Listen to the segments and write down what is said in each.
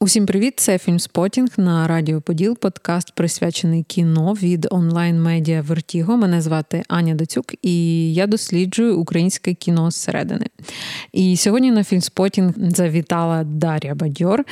Усім привіт! Це Фільмспотінг на Радіо Поділ. Подкаст присвячений кіно від онлайн-медіа Вертіго. Мене звати Аня Доцюк, і я досліджую українське кіно зсередини. І сьогодні на Фільмспотінг завітала Дар'я Бадьор,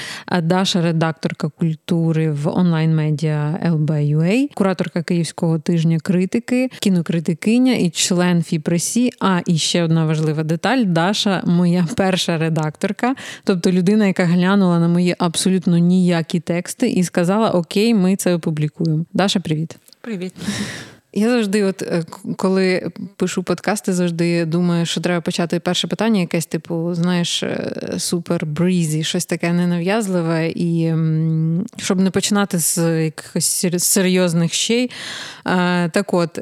Даша, редакторка культури в онлайн-медіа LB.UA, кураторка Київського тижня критики, кінокритикиня і член FIPRESCI. А і ще одна важлива деталь: Даша, моя перша редакторка, тобто людина, яка глянула на мої абсолютно ніякі тексти і сказала: Окей, ми це опублікуємо. Даша, привіт. Привіт. Я завжди, от е, коли пишу подкасти, завжди думаю, що треба почати перше питання, якесь, типу, знаєш, е, супер брізі, щось таке ненав'язливе, і щоб не починати з якихось серйозних щей. Е, так от,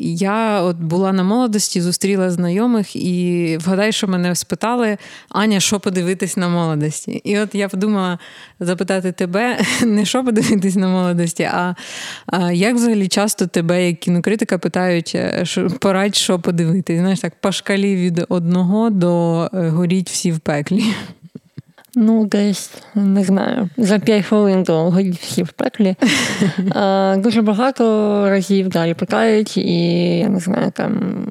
я от була на молодості, зустріла знайомих, і вгадай, що мене спитали: Аня, що подивитись на молодості? І от я подумала запитати тебе, не що подивитись на молодості, а як взагалі часто тебе, як кінокритика питають, е, порадь, що подивитись. Знаєш, так по шкалі від одного до е, горіть всі в пеклі. Ну, десь не знаю, за 5 хвилин до горіть всі в пеклі. А, Дуже багато разів далі питають, і я не знаю, там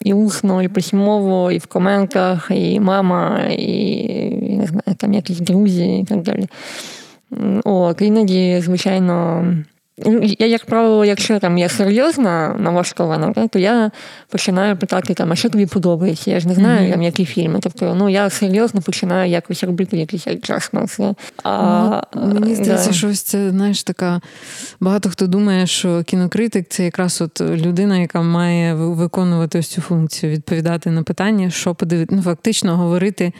і усно, і письмово, і в коментах, і мама, і не знаю, там якісь друзі і так далі. От, іноді, звичайно. Я, як правило, якщо там я серйозна налаштована, то я починаю питати, там, а що тобі подобається? Я ж не знаю, mm-hmm. там, які фільми. Тобто, ну я серйозно починаю якось робити якийсь час на А, ну, Мені здається, да. що ось це знаєш, така багато хто думає, що кінокритик це якраз от людина, яка має виконувати ось цю функцію, відповідати на питання, що подивити, ну фактично говорити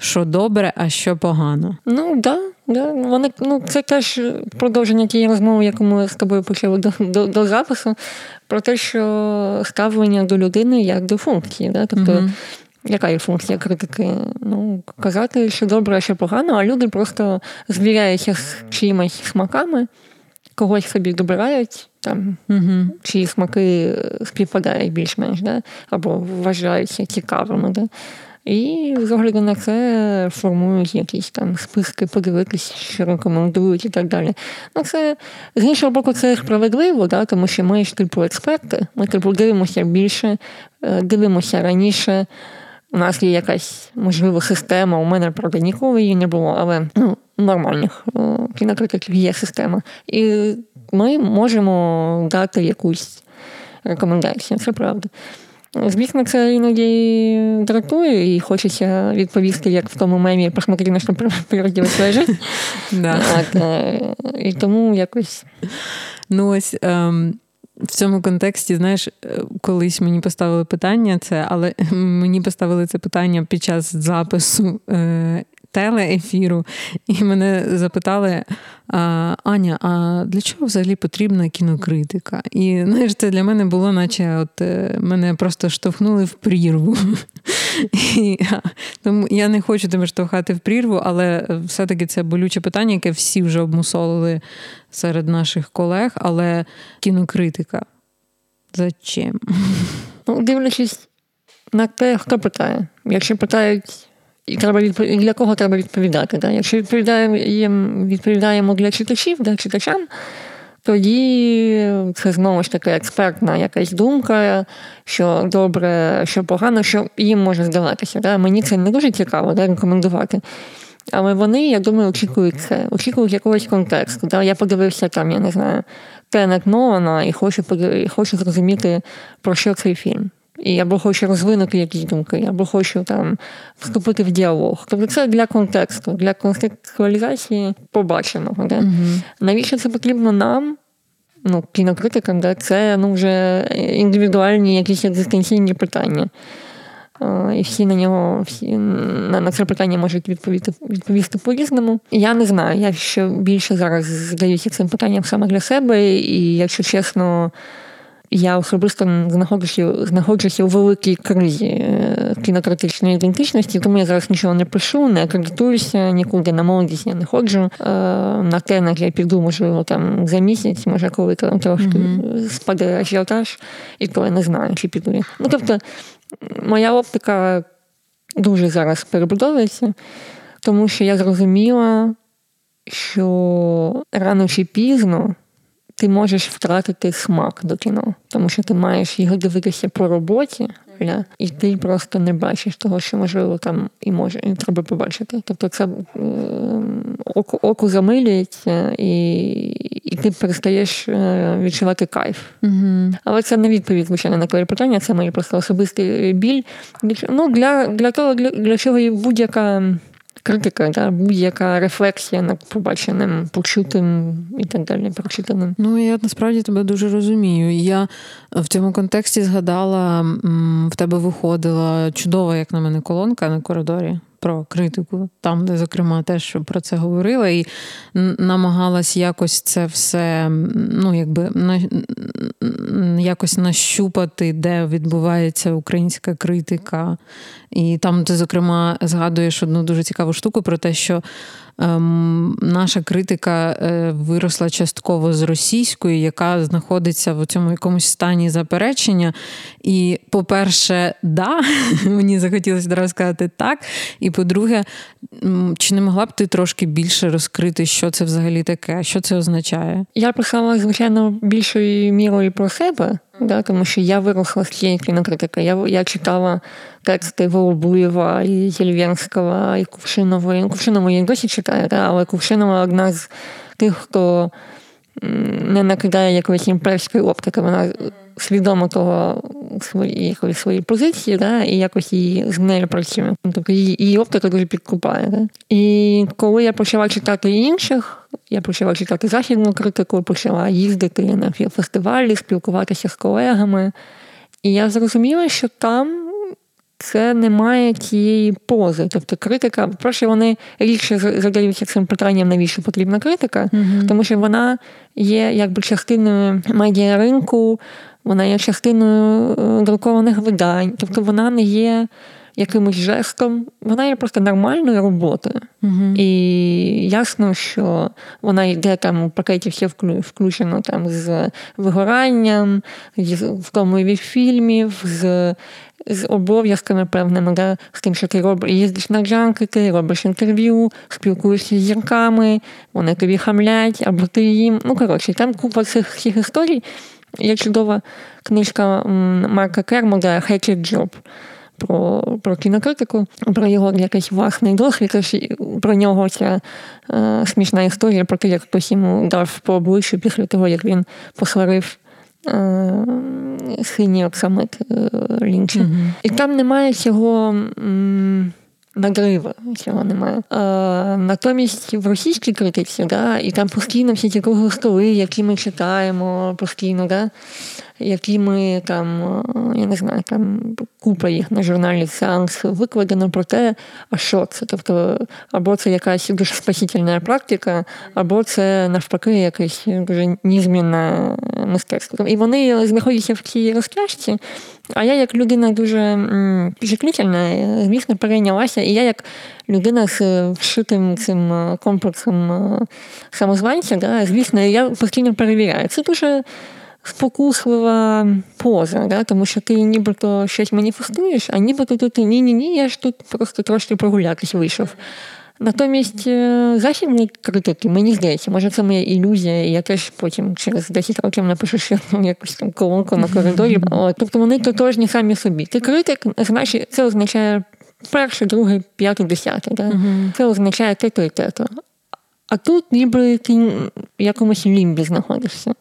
що добре, а що погано. Ну да, да. Вони ну це теж продовження тієї розмови, яку ми з тобою почали до до, до запису, про те, що ставлення до людини як до функції. Да? Тобто, mm яка є функція критики? Ну, казати, що добре, а що погано, а люди просто звіряються з чиїмось смаками, когось собі добирають, там, mm чиї смаки співпадають більш-менш, да? або вважаються цікавими. Да? І з огляду на це формують якісь там списки, подивитись, що рекомендують і так далі. Ну, це з іншого боку, це справедливо, да, тому що ми ж типу експерти, ми типу дивимося більше, е, дивимося раніше. У нас є якась можливо система, у мене правда ніколи її не було, але ну, нормальних е, кінокритиків є система. І ми можемо дати якусь рекомендацію, це правда. Звісно, це іноді дратує, і хочеться відповісти, як в тому мемі посмотри, на що природі своє життя. Е, і тому якось. Ну ось. Ем... В цьому контексті, знаєш, е, колись мені поставили питання, це, але мені поставили це питання під час запису е, телеефіру, і мене запитали: Аня, а для чого взагалі потрібна кінокритика? І знаєш, це для мене було, наче от е, мене просто штовхнули в прірву. І, Тому я не хочу тебе штовхати в прірву, але все-таки це болюче питання, яке всі вже обмусолили серед наших колег, але кінокритика. Зачем? Ну, дивлячись на те, хто питає. Якщо питають і треба відпов... для кого треба відповідати. Да? Якщо відповідаємо відповідаємо для читачів, для читачам, тоді це знову ж таки експертна якась думка, що добре, що погано, що їм може здаватися. Да? Мені це не дуже цікаво да, рекомендувати. Але вони, я думаю, очікують це, очікують якогось контексту. Да? Я подивився там, я не знаю, Тенет Нолана і хочу, хочу зрозуміти, про що цей фільм. І або хочу розвинути якісь думки, або хочу там вступити в діалог. Тобто це для контексту, для контекстуалізації побаченого. Да? Угу. Навіщо це потрібно нам? Ну, кінокритикам, да? це ну, вже індивідуальні якісь екзистенційні питання. І всі на нього, всі на, на це питання можуть відповісти відповісти по-різному. Я не знаю, я ще більше зараз здаюся цим питанням саме для себе, і якщо чесно. Я особисто знаходжуся знаходжуся у великій кризі е, кінократичної ідентичності, тому я зараз нічого не пишу, не акредитуюся, нікуди на молодість я не ходжу. Е, на тенах я піду, можливо, там за місяць, може, коли там трошки mm-hmm. спаде ажіотаж, і то я не знаю, чи піду я. Ну тобто, моя оптика дуже зараз перебудовується. тому що я зрозуміла, що рано чи пізно ти можеш втратити смак до кіно, тому що ти маєш його дивитися по роботі, да? і ти просто не бачиш того, що можливо там і може, і треба побачити. Тобто це око, око замилюється, і і ти перестаєш е, відчувати кайф. Угу. Але це не відповідь звичайно на твоє питання, це моє просто особистий біль. Ну, Для для того, для, для чого є будь-яка критика, да, будь-яка рефлексія над побаченим, почутим і так далі, прочитаним. Ну я насправді тебе дуже розумію. Я в цьому контексті згадала, в тебе виходила чудова, як на мене, колонка на коридорі про критику, там, де, зокрема, теж про це говорила, і намагалась якось це все ну, якби, на, якось нащупати, де відбувається українська критика. І там ти, зокрема, згадуєш одну дуже цікаву штуку про те, що ем, наша критика е, виросла частково з російської, яка знаходиться в цьому якомусь стані заперечення. І, по-перше, да, мені захотілося одразу сказати так. І по-друге, чи не могла б ти трошки більше розкрити, що це взагалі таке, що це означає? Я писала, звичайно, більшою мірою про себе, да, тому що я виросла з цієї кінокритики. Я я читала тексти Волобуєва, і Єльвенського, і Кувшинової. Кувшинову я досі читаю, але Кувшинова одна з тих, хто не накидає якоїсь імперської оптики. Вона свідомо того свої, свої позиції, да, і якось її з нею працює. Тобто її, її оптика дуже підкупає. Да. І коли я почала читати інших, я почала читати західну критику, почала їздити на фестивалі, спілкуватися з колегами. І я зрозуміла, що там. Це немає тієї пози. Тобто критика, по-перше, вони рідше задаються цим питанням, навіщо потрібна критика, mm тому що вона є якби частиною медіаринку, вона є частиною е, друкованих видань, тобто вона не є якимось жестом, вона є просто нормальною роботою. Угу. І ясно, що вона йде там у пакеті все включено там з вигоранням, з втомою від фільмів, з з обов'язками певними, да, з тим, що ти робиш, їздиш на джанки, робиш інтерв'ю, спілкуєшся з зірками, вони тобі хамлять, або ти їм. Ну, коротше, там купа цих всіх історій. Є чудова книжка Марка Кермода «Hatchet Job» про про кінокритику, про його якийсь власний досвід. Про нього ця е, смішна історія про те, як хтось йому дав по обличчю після того, як він посварив е, синій оксамит е, Лінча. Mm-hmm. І там немає цього. М- Нагрива цього немає. А, Натомість в російській критиці, да, і там постійно всі ті круглі столи, які ми читаємо постійно, да, які ми там, я не знаю, там купа їх на журналі Сеанс викладено про те, а що це? Тобто, або це якась дуже спасительна практика, або це навпаки якесь дуже нізмінне мистецтво. І вони знаходяться в цій розтяжці. А я, як людина дуже впечатлительна, звісно, перейнялася. І я, як людина з вшитим цим комплексом самозванця, да, звісно, я постійно перевіряю. Це дуже спокуслива поза, да? тому що ти нібито щось маніфестуєш, а нібито тут ні-ні ні, я ж тут просто трошки прогулятись вийшов. Натомість е, західні критики, мені здається, може це моя ілюзія, і я теж потім через 10 років напишу ще одну якусь там колонку на коридорі. Тобто вони тотожні самі собі. Ти критик, значить, це означає перше, друге, п'яте, десяте. Да? Це означає те-то і те-то. А тут ніби ти в якомусь лімбі знаходишся.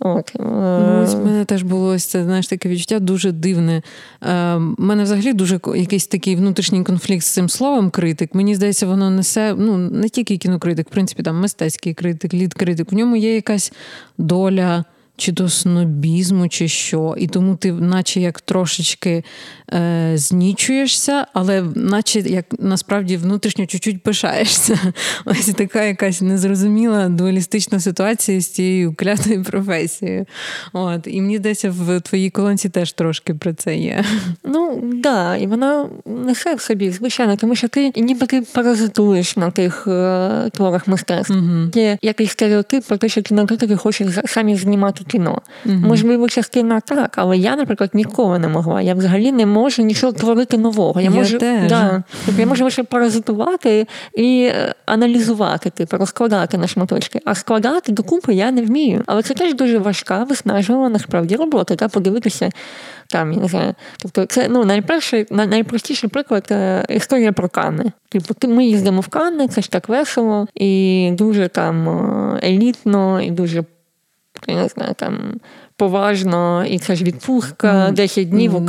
От. Ну, ось в мене теж було ось це знаєш, таке відчуття дуже дивне. Е, мене взагалі дуже якийсь такий внутрішній конфлікт з цим словом критик. Мені здається, воно несе ну, не тільки кінокритик, в принципі, там мистецький критик, літ-критик. В ньому є якась доля чи до снобізму, чи що. І тому ти, наче як трошечки е, знічуєшся, але наче як насправді внутрішньо чуть-чуть пишаєшся. Ось така якась незрозуміла дуалістична ситуація з цією клятою професією. От. І мені здається, в твоїй колонці теж трошки про це є. Ну, так, да, і вона несе в собі, звичайно, тому що ти ніби ти паразитуєш на тих е, творах мистецтв. Угу. Є якийсь стереотип про те, що кінокритики хочуть самі знімати кіно. Mm-hmm. Можливо, частина так, але я, наприклад, ніколи не могла. Я взагалі не можу нічого творити нового. Я, я можу теж. Да, тобто я можу лише паразитувати і е, аналізувати, типу, розкладати на шматочки. А складати докупи я не вмію. Але це теж дуже важка, виснажлива насправді робота. Та подивитися там, я не знаю. Тобто, це ну найперший, найпростіший приклад е, історія про Канни. Типу, ми їздимо в Канни, це ж так весело і дуже там е, елітно, і дуже я не знаю, там поважно, і це ж відпустка, 10 днів у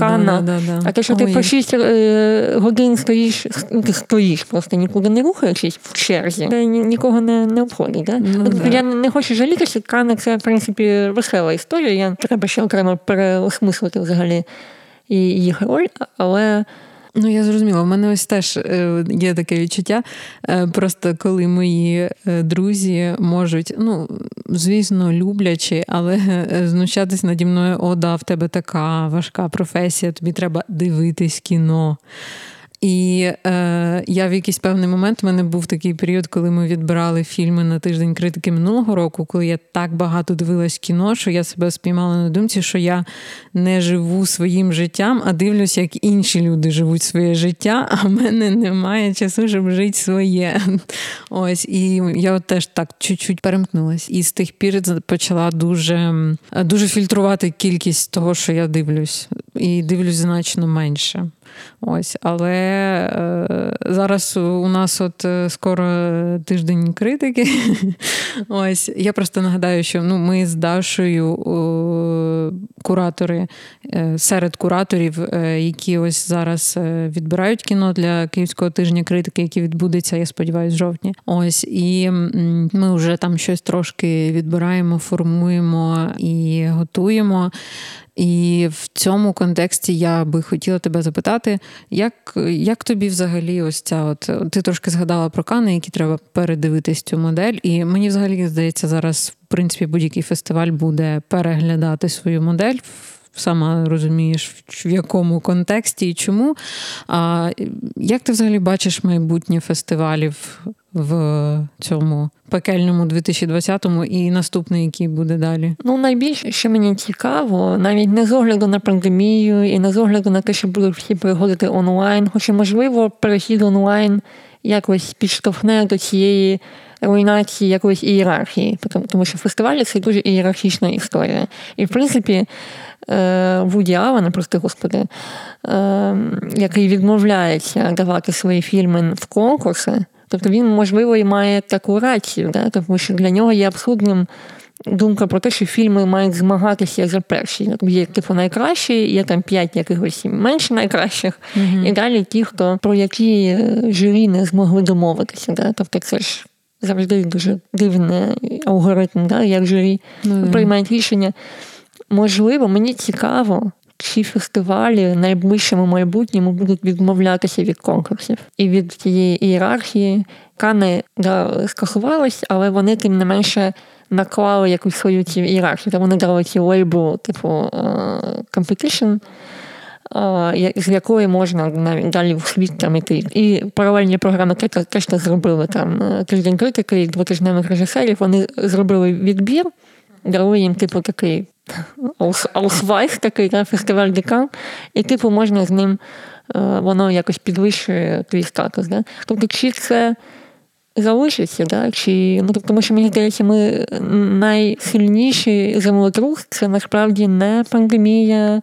да, а те, що Ой. ти по 6 е, годин стоїш, стоїш просто нікуди не рухаючись в черзі, це нікого не не обходить. Да? Тобто, Я не хочу жалітися, Канна це, в принципі, весела історія. Я Треба ще окремо переосмислити взагалі їх роль, але. Ну, я зрозуміла, у мене ось теж е, є таке відчуття. Е, просто коли мої е, друзі можуть, ну, звісно, люблячи, але знущатись наді мною, о, да, в тебе така важка професія, тобі треба дивитись кіно. І е, я в якийсь певний момент в мене був такий період, коли ми відбирали фільми на тиждень критики минулого року, коли я так багато дивилась кіно, що я себе спіймала на думці, що я не живу своїм життям, а дивлюсь, як інші люди живуть своє життя, а в мене немає часу, щоб жити своє. Ось, і я от теж так чуть-чуть перемкнулась. І з тих пір почала дуже, дуже фільтрувати кількість того, що я дивлюсь, і дивлюсь значно менше. Ось, Але е, зараз у нас от е, скоро тиждень критики. Ось, Я просто нагадаю, що ну, ми з Дашою куратори е, серед кураторів, які ось зараз відбирають кіно для Київського тижня критики, який відбудеться, я сподіваюся, в жовтні. Ось, І ми вже там щось трошки відбираємо, формуємо і готуємо. І в цьому контексті я би хотіла тебе запитати, як як тобі взагалі ось ця от ти трошки згадала про Кани, які треба передивитись цю модель, і мені взагалі здається, зараз в принципі будь-який фестиваль буде переглядати свою модель. Сама розумієш, в якому контексті і чому. А як ти взагалі бачиш майбутнє фестивалів в цьому пекельному 2020-му і наступний, який буде далі? Ну, найбільше, що мені цікаво, навіть не з огляду на пандемію, і не з огляду на те, що будуть всі переходити онлайн, хоча, можливо, перехід онлайн якось підштовхне до цієї. Руйнації якоїсь ієрархії, тому що фестивалі це дуже ієрархічна історія. І, в принципі, е, Вуді Аллен, прости господи, е, який відмовляється давати свої фільми в конкурси, Тобто він, можливо, і має таку рацію, да? тому що для нього є абсурдним думка про те, що фільми мають змагатися за перші. Є типу найкращі, є там п'ять якихось менш найкращих, mm-hmm. і далі ті, хто про які е, журі не змогли домовитися. Да? Тобто це ж завжди дуже дивний алгоритм, да? як журі mm-hmm. приймають рішення. Можливо, мені цікаво, ці фестивалі в найближчому майбутньому будуть відмовлятися від конкурсів і від цієї ієрархії. Кани да, скасувались, але вони тим не менше наклали якусь свою цю ієрархію. Та вони дали ці лейбл, типу competition, з якої можна навіть далі в світ там іти. І паралельні програми теж так зробили там е, тиждень критики і двотижневих режисерів. Вони зробили відбір, дали їм типу такий Аусвайс такий да, фестиваль Декан, і типу можна з ним воно якось підвищує твій статус. Да? Тобто, чи це залишиться, да? чи, ну, тому що мені здається, ми найсильніший землетрус це насправді не пандемія.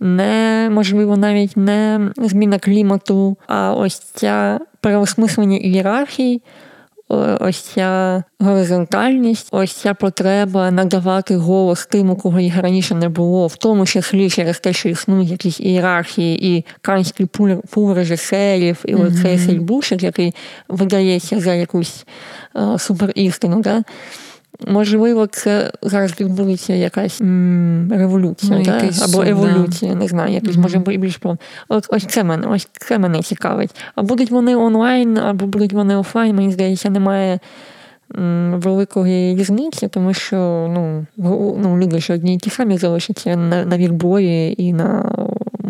Не, можливо, навіть не зміна клімату, а ось ця переосмислення ієрархій, ось ця горизонтальність, ось ця потреба надавати голос тим, у кого їх раніше не було, в тому числі через те, що існують якісь ієрархії і канський пул, режисерів, і mm-hmm. оцей сельбушек, який видається за якусь а, суперістину. Да? Можливо, це зараз відбудеться якась м, революція ну, да? або еволюція, да. не знаю, якось mm-hmm. може більш про От ось це мене, ось це мене цікавить. А будуть вони онлайн, або будуть вони офлайн, мені здається, немає м, великої різниці, тому що ну, ну люди ж одні й ті самі залишаться на на вірбої і на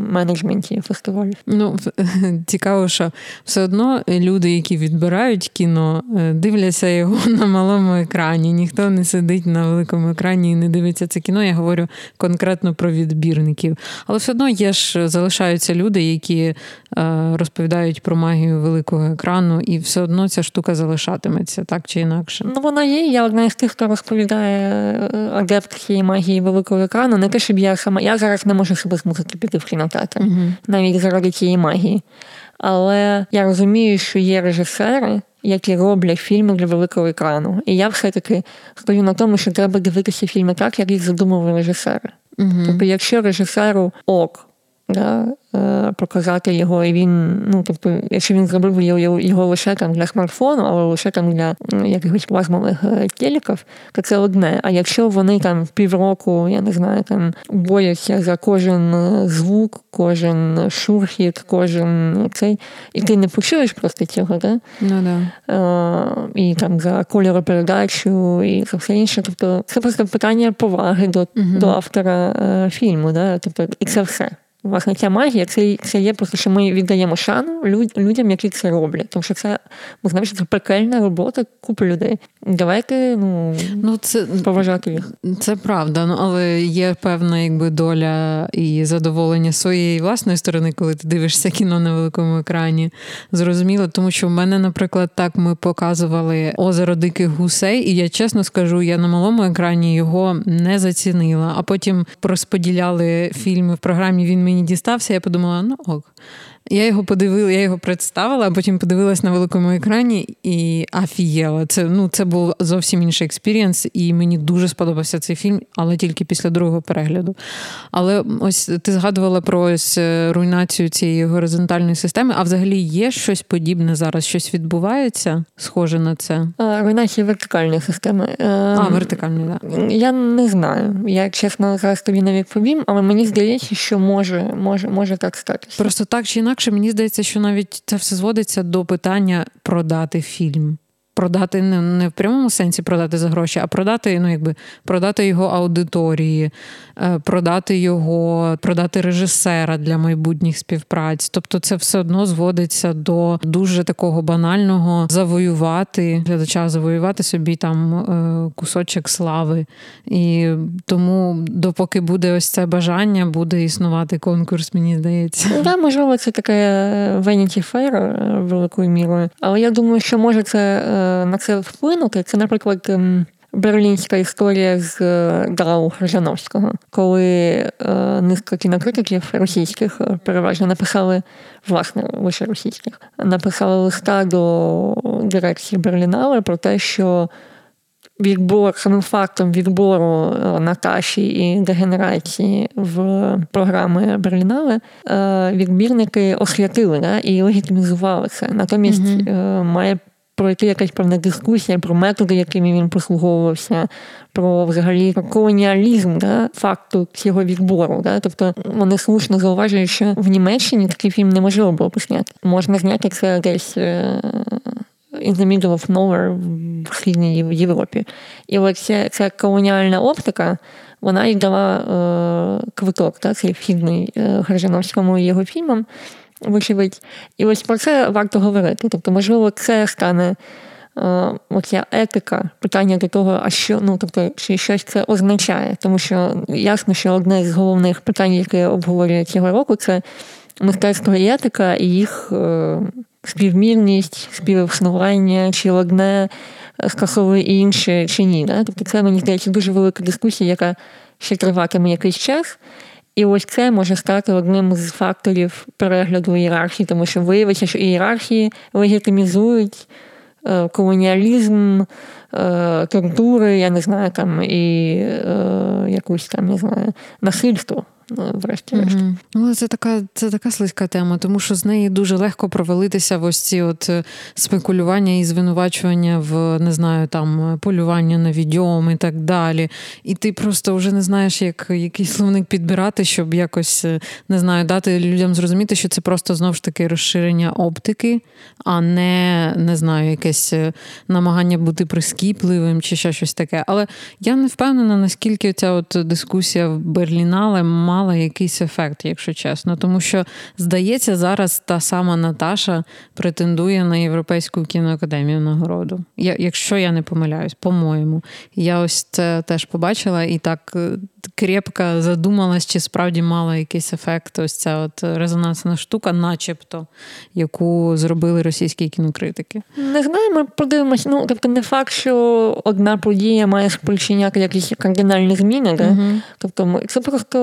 менеджменті фестивалів. Ну цікаво, що все одно люди, які відбирають кіно, е, дивляться його на малому екрані. Ніхто не сидить на великому екрані і не дивиться це кіно. Я говорю конкретно про відбірників. Але все одно є ж залишаються люди, які е, розповідають про магію великого екрану, і все одно ця штука залишатиметься так чи інакше. Ну вона є. Я одна із тих, хто розповідає адепт цієї магії великого екрану. Не те, щоб я сама я зараз не можу себе змусити піти в кінотеатр, uh навіть заради цієї магії. Але я розумію, що є режисери, які роблять фільми для великого екрану. І я все-таки стою на тому, що треба дивитися фільми так, як їх задумували режисери. uh Тобто, якщо режисеру ок да, е, показати його, і він, ну тобто, якщо він зробив його, його лише там для смартфону, або лише там для якихось плазмових е, телеків, то це одне. А якщо вони там півроку, я не знаю, там бояться за кожен е, звук, кожен шурхіт, кожен цей, і ти не почуєш просто цього, да? Ну, да. і там за кольоропередачу і за все інше. Тобто це просто питання поваги до, угу. до автора фільму, да? тобто, і це все. Власне, ця магія це це є просто, що ми віддаємо шану людям, які це роблять. Тому що це ми знаємо, що це пекельна робота купи людей. Давайте ну, ну це поважати їх. Це правда, ну але є певна якби доля і задоволення своєї власної сторони, коли ти дивишся кіно на великому екрані. Зрозуміло, тому що в мене, наприклад, так ми показували озеро диких гусей, і я чесно скажу, я на малому екрані його не зацінила. А потім розподіляли фільми в програмі. Він мені дістався. Я подумала, ну ок. Я його подивилась, я його представила, а потім подивилась на великому екрані і офігєла. Це ну, це був зовсім інший experience, і мені дуже сподобався цей фільм, але тільки після другого перегляду. Але ось ти згадувала про ось е, руйнацію цієї горизонтальної системи. А взагалі є щось подібне зараз? Щось відбувається, схоже на це? Руйнація вертикальної системи. А, вертикальної, так. Я не знаю. Я чесно зараз тобі не відповім, але мені здається, що може, може, може так статися. Просто так чи інакше інакше мені здається, що навіть це все зводиться до питання продати фільм продати не, не в прямому сенсі продати за гроші, а продати, ну якби продати його аудиторії, е, продати його, продати режисера для майбутніх співпраць. Тобто, це все одно зводиться до дуже такого банального завоювати глядача, завоювати собі там е, кусочок слави. І тому, допоки буде ось це бажання, буде існувати конкурс, мені здається. Так, можливо, це таке Vanity Fair великою мірою, але я думаю, що може це на це вплинути, це, наприклад, ем, берлінська історія з е, Драу Хржановського, коли е, низка кінокритиків російських е, переважно написали, власне, лише російських, написали листа до дирекції Берлінале про те, що відбор самим фактом відбору Наташі і дегенерації в програми Берлінале відбірники освятили да, і легітимізували це. Натомість mm-hmm. має пройти якась певна дискусія про методи, якими він послуговувався, про взагалі колоніалізм да, факту цього відбору. Да? Тобто вони слушно зауважують, що в Німеччині такий фільм неможливо було посняти. Можна зняти це десь. Е, in the middle of nowhere в Східній Європі. І ось ця, ця колоніальна оптика, вона й дала е, квиток, та, цей вхідний е, Грижановському і його фільмам вочевидь. І ось про це варто говорити. Тобто, можливо, це стане е, оця етика, питання до того, а що, ну тобто, чи щось це означає. Тому що ясно, що одне з головних питань, яке обговорює цього року, це мистецтво і етика і їх е, співмірність, співіснування, чи одне скасовує інше, чи ні. Да? Тобто, це мені здається дуже велика дискусія, яка ще триватиме якийсь час. І ось це може стати одним з факторів перегляду ієрархії, тому що виявиться, що ієрархії легітимізують е, колоніалізм, е, тортури, я не знаю, там і е, якусь там не знаю, насильство. Ну, врешті-решт. Mm-hmm. Ну, Це така це така слизька тема, тому що з неї дуже легко провалитися в ось ці от е, спекулювання і звинувачування в не знаю, там полювання на відьом і так далі. І ти просто вже не знаєш, як який словник підбирати, щоб якось е, не знаю, дати людям зрозуміти, що це просто знову ж таки розширення оптики, а не не знаю, якесь е, намагання бути прискіпливим чи ще щось таке. Але я не впевнена, наскільки ця от дискусія в Берлінале має мала якийсь ефект, якщо чесно. Тому що, здається, зараз та сама Наташа претендує на Європейську кіноакадемію нагороду. Я, Якщо я не помиляюсь, по-моєму. Я ось це теж побачила і так е, крепко задумалась, чи справді мала якийсь ефект. Ось ця от резонансна штука, начебто, яку зробили російські кінокритики. Не знаю, ми подивимось. Ну, тобто, не факт, що одна подія має спричиняти якісь кардинальні зміни. Да? Угу. Тобто, це просто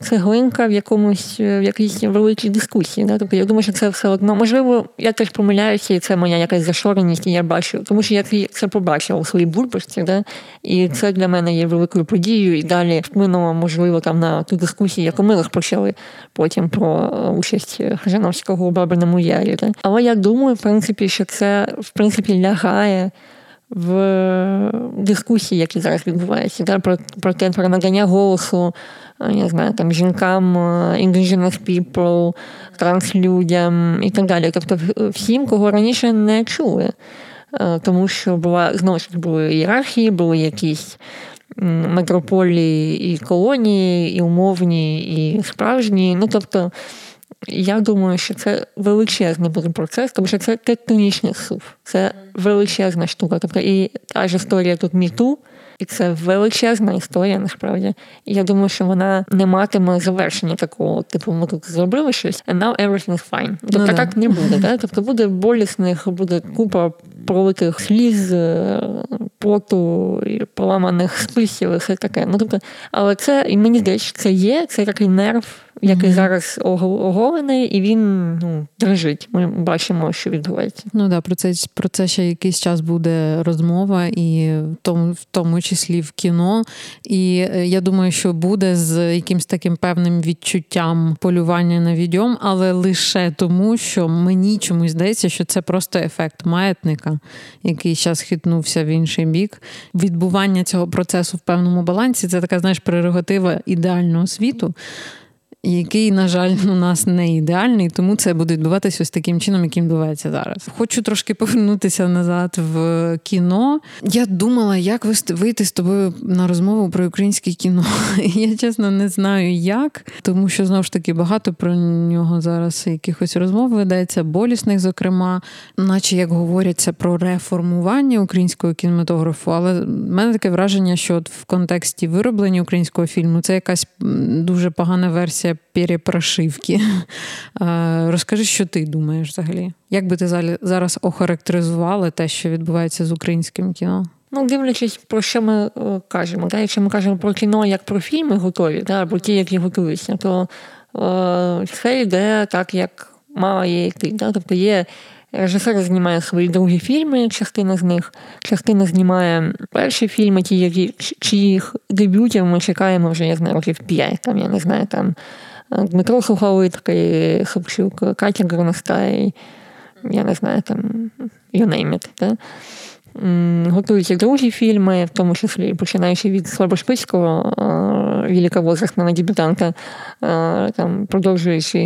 цеглинка в якомусь в якійсь великій дискусії. Да? Тобто, я думаю, що це все одно. Можливо, я теж помиляюся, і це моя якась зашореність, і я бачу, тому що я це побачив у своїй бульбашці, да? і це для мене є великою подією, і далі вплинуло, можливо, там на ту дискусію, яку ми розпочали потім про участь Хажановського у Бабиному Ярі. Да? Але я думаю, в принципі, що це в принципі лягає в дискусії, які зараз відбуваються, да, про про те, про надання голосу, я знаю, там жінкам, indigenous people, транслюдям і так далі. Тобто всім, кого раніше не чули. Тому що була знову ж були ієрархії, були якісь метрополії і колонії, і умовні, і справжні. Ну тобто я думаю, що це величезний буде процес, тому що це тектонічний сув. Це величезна штука. Тобто і та ж історія тут міту, і це величезна історія, насправді. І я думаю, що вона не матиме завершення такого, типу, ми тут зробили щось, and now everything is fine. Тобто ну, так не буде. Да? Тобто буде болісних, буде купа пролитих сліз, е, поту, і поламаних списів, і все таке. Ну, тобто, Але це, і мені здається, це є, це такий нерв який mm-hmm. зараз оголений, і він ну, дрижить. Ми бачимо, що відбувається. Ну да, про це про це ще якийсь час буде розмова, і в тому, в тому числі в кіно. І е, я думаю, що буде з якимсь таким певним відчуттям полювання на відьом, але лише тому, що мені чомусь здається, що це просто ефект маятника, який зараз хитнувся в інший бік. Відбування цього процесу в певному балансі це така, знаєш, прерогатива ідеального світу який, на жаль, у нас не ідеальний, тому це буде відбуватися ось таким чином, яким відбувається зараз. Хочу трошки повернутися назад в кіно. Я думала, як вийти з тобою на розмову про українське кіно. Я чесно не знаю як, тому що знову ж таки багато про нього зараз якихось розмов ведеться, болісних, зокрема, наче як говоряться про реформування українського кінематографу. Але в мене таке враження, що от в контексті вироблення українського фільму це якась дуже погана версія перепрошивки. Розкажи, що ти думаєш взагалі? Як би ти зараз охарактеризувала те, що відбувається з українським кіно? Ну, дивлячись, про що ми е, кажемо. Да? Якщо ми кажемо про кіно як про фільми готові, да? або ті, які готуються, то е, все йде так, як має йти. Да? Тобто є Режисер знімає свої другі фільми, частина з них, частина знімає перші фільми, ті, які чиїх дебютів ми чекаємо вже, я знаю, років п'ять. Там, я не знаю, там Дмитро Суховицький, Хапчук, Катя Горностай, я не знаю, там you name it, да? Готуються другі фільми, в тому числі починаючи від Слабошпицького великовозрастного дебютанта, там, продовжуючи,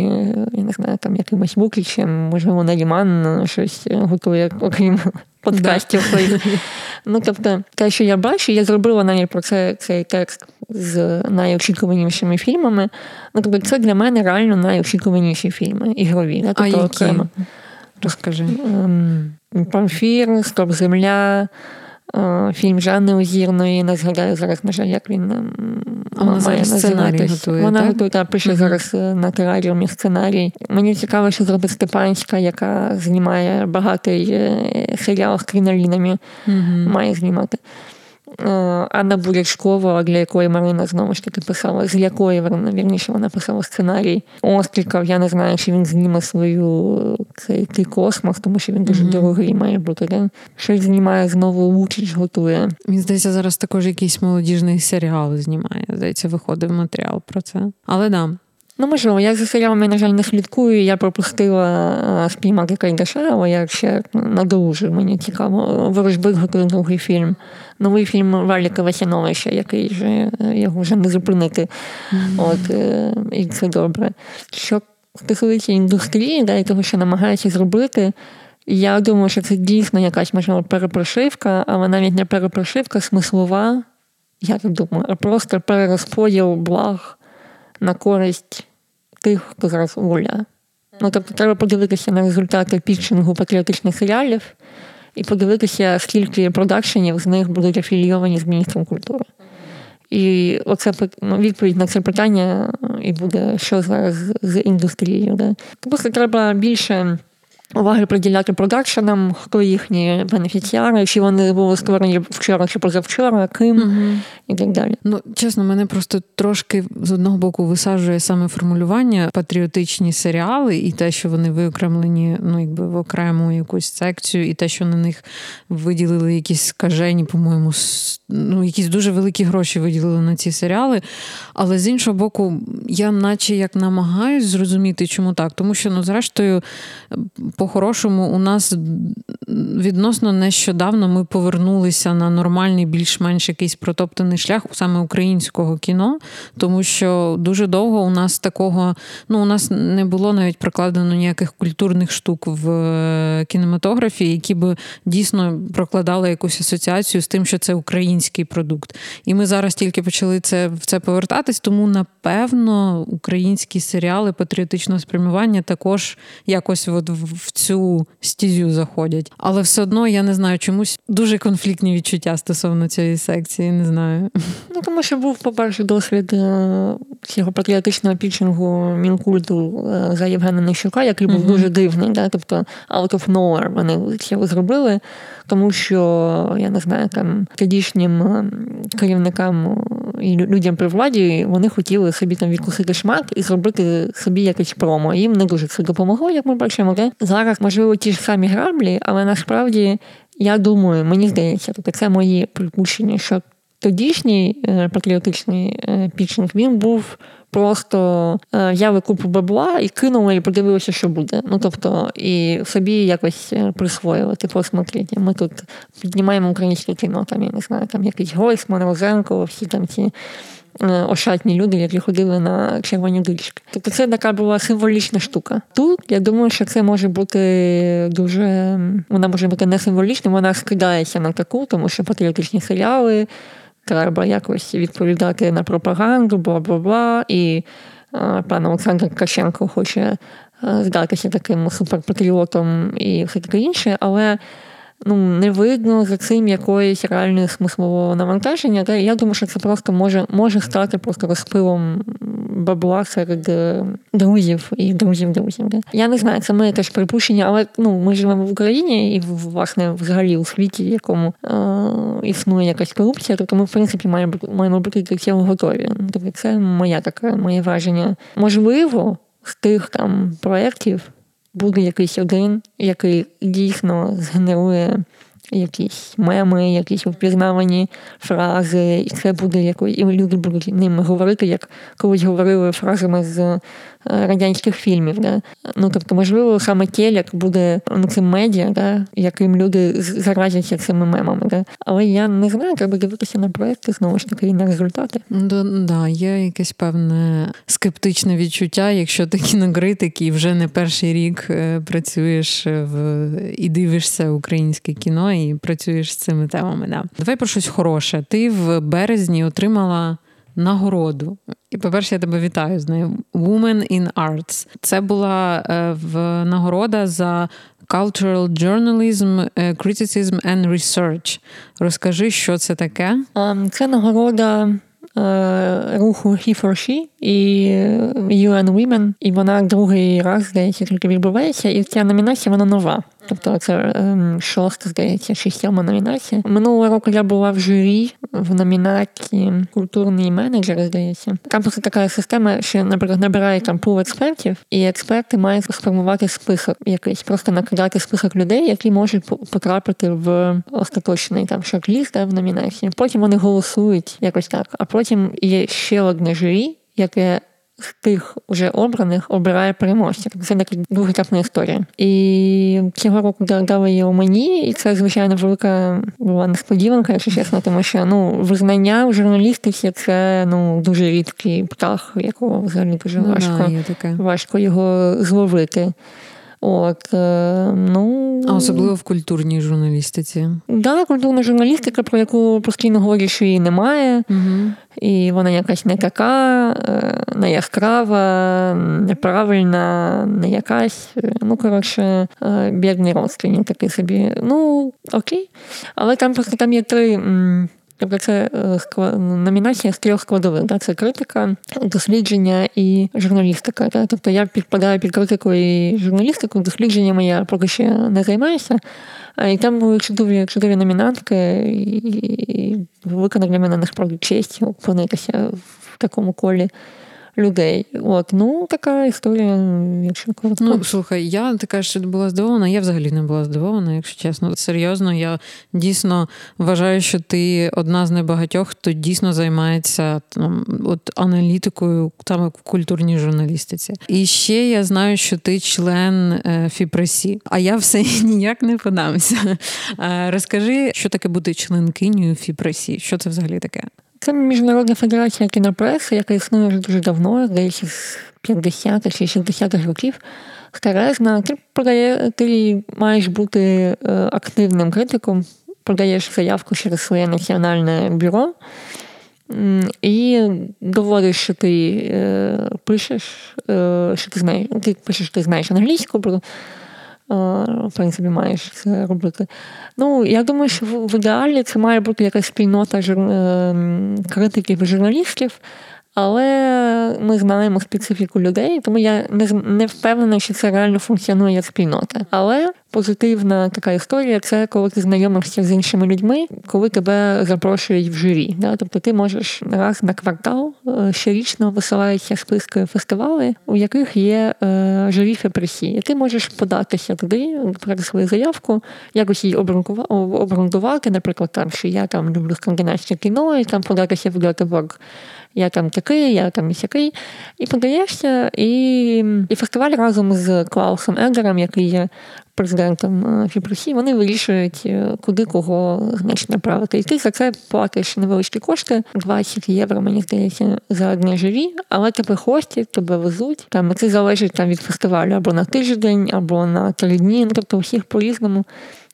я не знаю, там якимось Букічем, можливо, Наріман щось готує, окрім подкастів своїх. Ну, тобто, те, що я бачу, я зробила навіть про це цей текст з найочікуванішими фільмами. Ну, тобто, це для мене реально найочікуваніші фільми, ігрові. Тобто, а які? окремо. Розкажи. Ем, Памфір, Стоп Земля, е, фільм Жанни Озірної, не згадаю зараз, на жаль, як він ем, вона має готує, Вона так? готує, та, пише mm-hmm. зараз е, на тераріумі сценарій. Мені цікаво, що зробить Степанська, яка знімає багатий е, серіал з крінолінами, mm-hmm. має знімати. Анна Бурячкова, для якої Марина знову ж таки писала, з якої вірніше вона писала сценарій. Остріков, я не знаю, чи він зніме свою цей, цей космос, тому що він дуже mm-hmm. дорогий має бути. Да? Щось знімає знову Лучич готує. Він здається, зараз також якийсь молодіжний серіал знімає. Здається, виходив матеріал про це. Але да. Ну, можливо, я за серіалами, на жаль, не слідкую. Я пропустила спіймати Кайдаша, але я ще надолужу. Мені цікаво. Ворожбик готує другий фільм. Новий фільм Валіка Васяновича, який вже його вже не зупинити. Mm-hmm. От, е, І це добре. Що стосується індустрії, да, того, що намагаються зробити. Я думаю, що це дійсно якась можливо перепрошивка, але навіть не перепрошивка смислова, я так думаю, а просто перерозподіл благ на користь тих, хто зараз воля. Ну, тобто, треба подивитися на результати пітчингу патріотичних серіалів і подивитися, скільки продакшенів з них будуть афілійовані з міністром культури. І оце ну, відповідь на це питання і буде, що зараз з індустрією. Да? Просто треба більше уваги приділяти продакшенам, хто їхні бенефіціари, чи вони були створені вчора чи позавчора, ким угу. і так далі. Ну чесно, мене просто трошки з одного боку висаджує саме формулювання патріотичні серіали, і те, що вони виокремлені, ну якби в окрему якусь секцію, і те, що на них виділили якісь скажені, по-моєму, ну якісь дуже великі гроші виділили на ці серіали. Але з іншого боку, я наче як намагаюсь зрозуміти, чому так, тому що ну, зрештою по-хорошому, у нас відносно нещодавно ми повернулися на нормальний, більш-менш якийсь протоптаний шлях саме українського кіно, тому що дуже довго у нас такого, ну у нас не було навіть прокладено ніяких культурних штук в е, кінематографі, які би дійсно прокладали якусь асоціацію з тим, що це український продукт. І ми зараз тільки почали це в це повертатись, тому напевно українські серіали патріотичного спрямування також якось от в цю стізю заходять. Але все одно я не знаю, чомусь дуже конфліктні відчуття стосовно цієї секції. Не знаю. Ну тому що був, по-перше, досвід е, цього патріотичного пічингу мінкульту е, за Євгена Нищука, який був mm-hmm. дуже дивний. Да? Тобто out of nowhere вони це зробили, тому що я не знаю, там тодішнім е, керівникам і людям при владі вони хотіли собі там відкусити шмат і зробити собі якесь промо. Їм не дуже це допомогло, як ми бачимо. Да? Зараз, можливо, ті ж самі граблі, але насправді я думаю, мені здається, тобто це мої припущення, що тодішній е, патріотичний е, пічинг він був просто е, взяли купу бабла і кинули, і подивилися, що буде. Ну тобто, і собі якось присвоїли. Типу, смотрите, ми тут піднімаємо українське кіно, там я не знаю, там якийсь Гойсман, Розенко, всі там ці. Ошатні люди, які ходили на червоні дички. Тобто це така була символічна штука. Тут я думаю, що це може бути дуже. Вона може бути не символічною, вона скидається на таку, тому що патріотичні серіали треба якось відповідати на пропаганду, бла бла бла. І а, пан Олександр Каченко хоче здатися таким суперпатріотом і все таке інше, але ну, не видно за цим якоїсь реальної смислового навантаження. Та я думаю, що це просто може може стати просто розпилом бабла серед е, друзів і друзів друзів. Да? Я не знаю, це моє теж припущення, але ну, ми живемо в Україні і власне взагалі у світі, в якому е- існує якась корупція, тобто ми, в принципі, маємо маємо бути до цього готові. Тобто це моя така моє враження. Можливо, з тих там проєктів буде якийсь один, який дійсно згенерує якісь меми, якісь впізнавані фрази, і це буде якось, і люди будуть ними говорити, як колись говорили фразами з радянських фільмів. Да? Ну тобто, можливо, саме телек буде ну, цим медіа, да? яким люди заразяться цими мемами. Да? Але я не знаю, треба дивитися на проекти знову ж таки і на результати. Да, да, є якесь певне скептичне відчуття, якщо ти кінокритик і вже не перший рік е, працюєш в і дивишся українське кіно і працюєш з цими темами. Да. Давай про щось хороше. Ти в березні отримала нагороду. І, по-перше, я тебе вітаю з нею. Women in Arts. Це була е, в нагорода за Cultural Journalism, е, Criticism and Research. Розкажи, що це таке? Ем, це нагорода Е, руху He for She і UN Women, і вона другий раз, здається, тільки відбувається, і ця номінація вона нова. Тобто це ем, шоста, здається, чи сьома номінація. Минулого року я була в журі в номінації Культурний менеджер, здається. Там просто така система, що, наприклад, набирає там пул експертів, і експерти мають сформувати список якийсь, просто накидати список людей, які можуть потрапити в остаточний там шорт-ліст в номінації. Потім вони голосують якось так. А потім є ще одне журі, яке з тих уже обраних обирає переможця. Це така двохетапна історія. І цього року дали його мені, і це, звичайно, велика була несподіванка, якщо чесно, тому що ну, визнання в журналістиці це ну, дуже рідкий птах, якого взагалі дуже ну, важко, да, важко його зловити. От, е, ну... А особливо в культурній журналістиці. Так, да, культурна журналістика, про яку постійно говорять, що її немає. Угу. І вона якась не така, е, не яскрава, неправильна, не якась. Ну, коротше, е, бідний розклінь такий собі. Ну, окей. Але там просто там є три. Тобто це е, номінація з трьох складових. Це критика, дослідження і журналістика. Тобто я підпадаю під критику і журналістику, дослідженнями я поки ще не займаюся. І там були чудові чудові номінантки, і виконав для мене насправді честь опинитися в такому колі людей. От, ну така історія, якщо коротко. Ну слухай, я така що була здивована. Я взагалі не була здивована, якщо чесно. Серйозно, я дійсно вважаю, що ти одна з небагатьох, хто дійсно займається там, от аналітикою саме в культурній журналістиці. І ще я знаю, що ти член е, Фіпресі, а я все ніяк не подамся. Е, розкажи, що таке бути членкинею Фіпресі? Що це взагалі таке? Це Міжнародна федерація кінопреси, яка існує вже дуже давно, десь з 50-х чи 60-х років. Старезна, ти подає, ти маєш бути е, активним критиком, подаєш заявку через своє національне бюро і доводиш, що ти е, пишеш, е, що ти знаєш, ти пишеш, що ти знаєш англійську в принципі, маєш це робити. Ну, я думаю, що в ідеалі це має бути якась спільнота жур... критиків і журналістів, але ми знаємо специфіку людей, тому я не не впевнена, що це реально функціонує як спільнота. Але позитивна така історія це коли ти знайомишся з іншими людьми, коли тебе запрошують в журі. Да? Тобто ти можеш раз на квартал е, щорічно висилаються списки фестивалей, у яких є е, журі фепресі. І ти можеш податися туди, про свою заявку, якось її обґрунтувати, наприклад, там, що я там люблю скандинавське кіно, і там податися в Гетеборг я там такий, я там сякий. І подаєшся, і і фестиваль разом з Клаусом Егером, який є президентом е, Фібрусі, вони вирішують, е, куди кого значить, направити. І ти за це платиш невеличкі кошти, 20 євро, мені здається, за одне журі, але тебе хостять, тебе везуть. Там це залежить там від фестивалю або на тиждень, або на три дні. Ну, тобто всіх по-різному.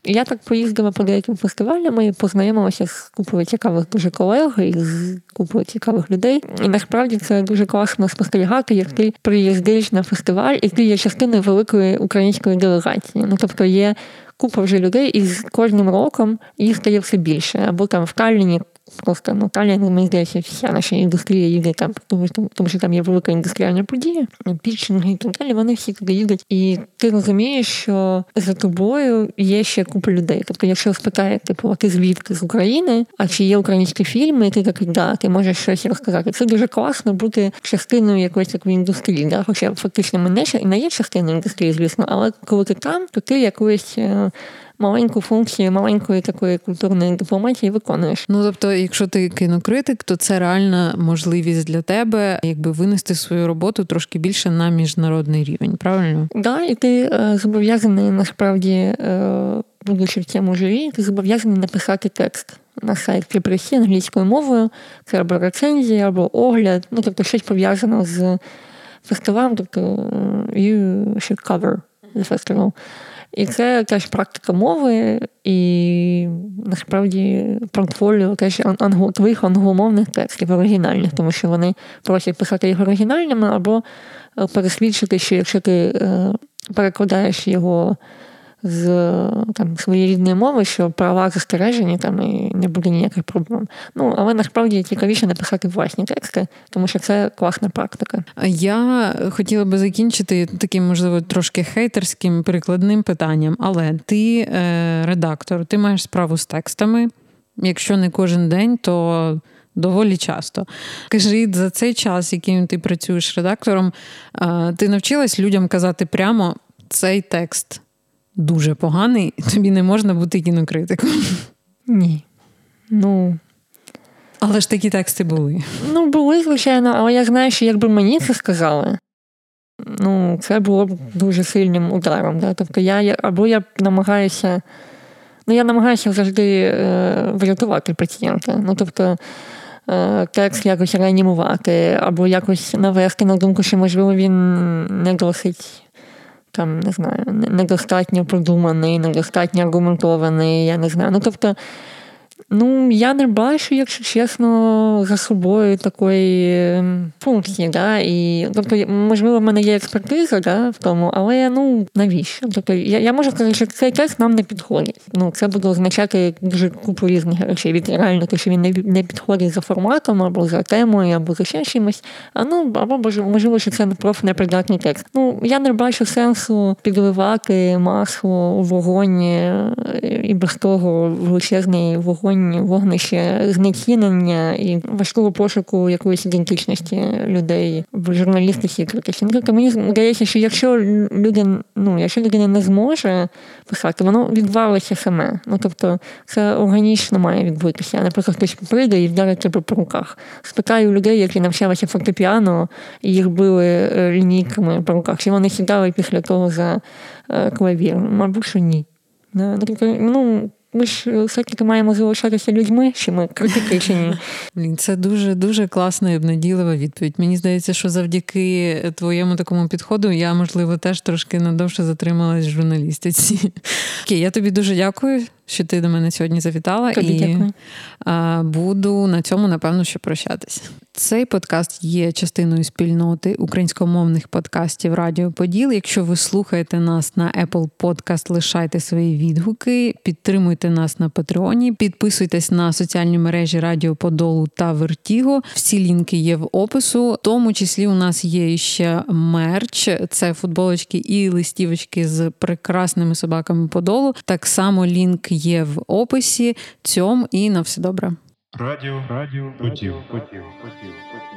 Я так поїздила по деяким фестивалям і познайомилася з купою цікавих дуже колег і з купою цікавих людей. І насправді це дуже класно спостерігати, як ти приїздиш на фестиваль, і ти є частиною великої української делегації. Ну тобто є купа вже людей, і з кожним роком їх стає все більше. Або там в Талліні Просто ну, Талія, мені здається, вся наша індустрія їде там, тому що, тому що там є велика індустріальна подія, пітчинги і так далі, вони всі туди їдуть. І ти розумієш, що за тобою є ще купа людей. Тобто, якщо спитає, типу, ти звідки з України, а чи є українські фільми, і ти такий, да, ти можеш щось розказати. Це дуже класно бути частиною якоїсь такої індустрії. Да? Хоча фактично ми не, не є частиною індустрії, звісно, але коли ти там, то ти якоюсь е, маленьку функцію маленької такої культурної дипломатії виконуєш. Ну тобто, якщо ти кінокритик, то це реальна можливість для тебе, якби винести свою роботу трошки більше на міжнародний рівень, правильно? Так, да, і ти е, зобов'язаний насправді, е, будучи в цьому журі, ти зобов'язаний написати текст. На сайт Припресі англійською мовою, це або рецензія, або огляд, ну тобто щось пов'язано з фестивалем, тобто е, you should cover the festival. І це теж практика мови, і насправді портфоліо теж англо, твоїх англомовних текстів оригінальних, тому що вони просять писати їх оригінальними або е, пересвідчити, що якщо ти е, перекладаєш його з там, своєї рідної мови, що права застережені там і не буде ніяких проблем. Ну, але насправді цікавіше написати власні тексти, тому що це класна практика. Я хотіла би закінчити таким, можливо, трошки хейтерським прикладним питанням, але ти е, редактор, ти маєш справу з текстами. Якщо не кожен день, то доволі часто. Кажи, за цей час, яким ти працюєш редактором, е, ти навчилась людям казати прямо цей текст дуже поганий, тобі не можна бути кінокритиком. Ні. Ну. Але ж такі тексти були. Ну, були, звичайно, але я знаю, що якби мені це сказали, ну, це було б дуже сильним ударом. Да? Тобто я або я намагаюся. Ну, я намагаюся завжди е, врятувати пацієнта. Ну, тобто, е, текст якось реанімувати, або якось навести на думку, що, можливо, він не досить там не знаю, недостатньо продуманий, недостатньо аргументований, я не знаю. Ну тобто. Ну, я не бачу, якщо чесно, за собою такої ем, функції. Да? І, Тобто, можливо, в мене є експертиза да, в тому, але ну навіщо? Тобто, я я можу сказати, що цей текст нам не підходить. Ну, Це буде означати дуже купу різних речей. Від реально, що він не не підходить за форматом, або за темою, або за ще чимось. А ну, або можливо, що це просто непридатний текст. Ну, я не бачу сенсу підливати масло у вогонь е, і без того величезний вогонь вогонь, вогнище знецінення і важкого пошуку якоїсь ідентичності людей в журналістиці критичній. Тобто мені здається, що якщо люди, ну якщо людина не зможе писати, воно відвалиться саме. Ну тобто це органічно має відбутися, не хтось прийде і вдарить тебе по руках. Спитаю людей, які навчалися фортепіано і їх били е, лінійками по руках, чи вони сідали після того за е, клавір. Мабуть, що ні. Ну, тобто, ну, ми ж е, все-таки маємо залишатися людьми, чи ми критики чи ні. Блін, це дуже дуже класна і обнадійлива відповідь. Мені здається, що завдяки твоєму такому підходу я, можливо, теж трошки надовше затрималась в журналістиці. Окей, я тобі дуже дякую, що ти до мене сьогодні завітала, Тобі і дякую. буду на цьому, напевно, що прощатись. Цей подкаст є частиною спільноти українськомовних подкастів Радіо Поділ. Якщо ви слухаєте нас на Apple Podcast, лишайте свої відгуки, підтримуйте нас на Патреоні, підписуйтесь на соціальні мережі Радіо Подолу та Вертіго. Всі лінки є в опису. В тому числі у нас є ще мерч, це футболочки і листівочки з прекрасними собаками Подолу. Так само лінк є в описі. Цьом і на все добре. Радіо, радіо, поділ, поділ, поділ, поділ.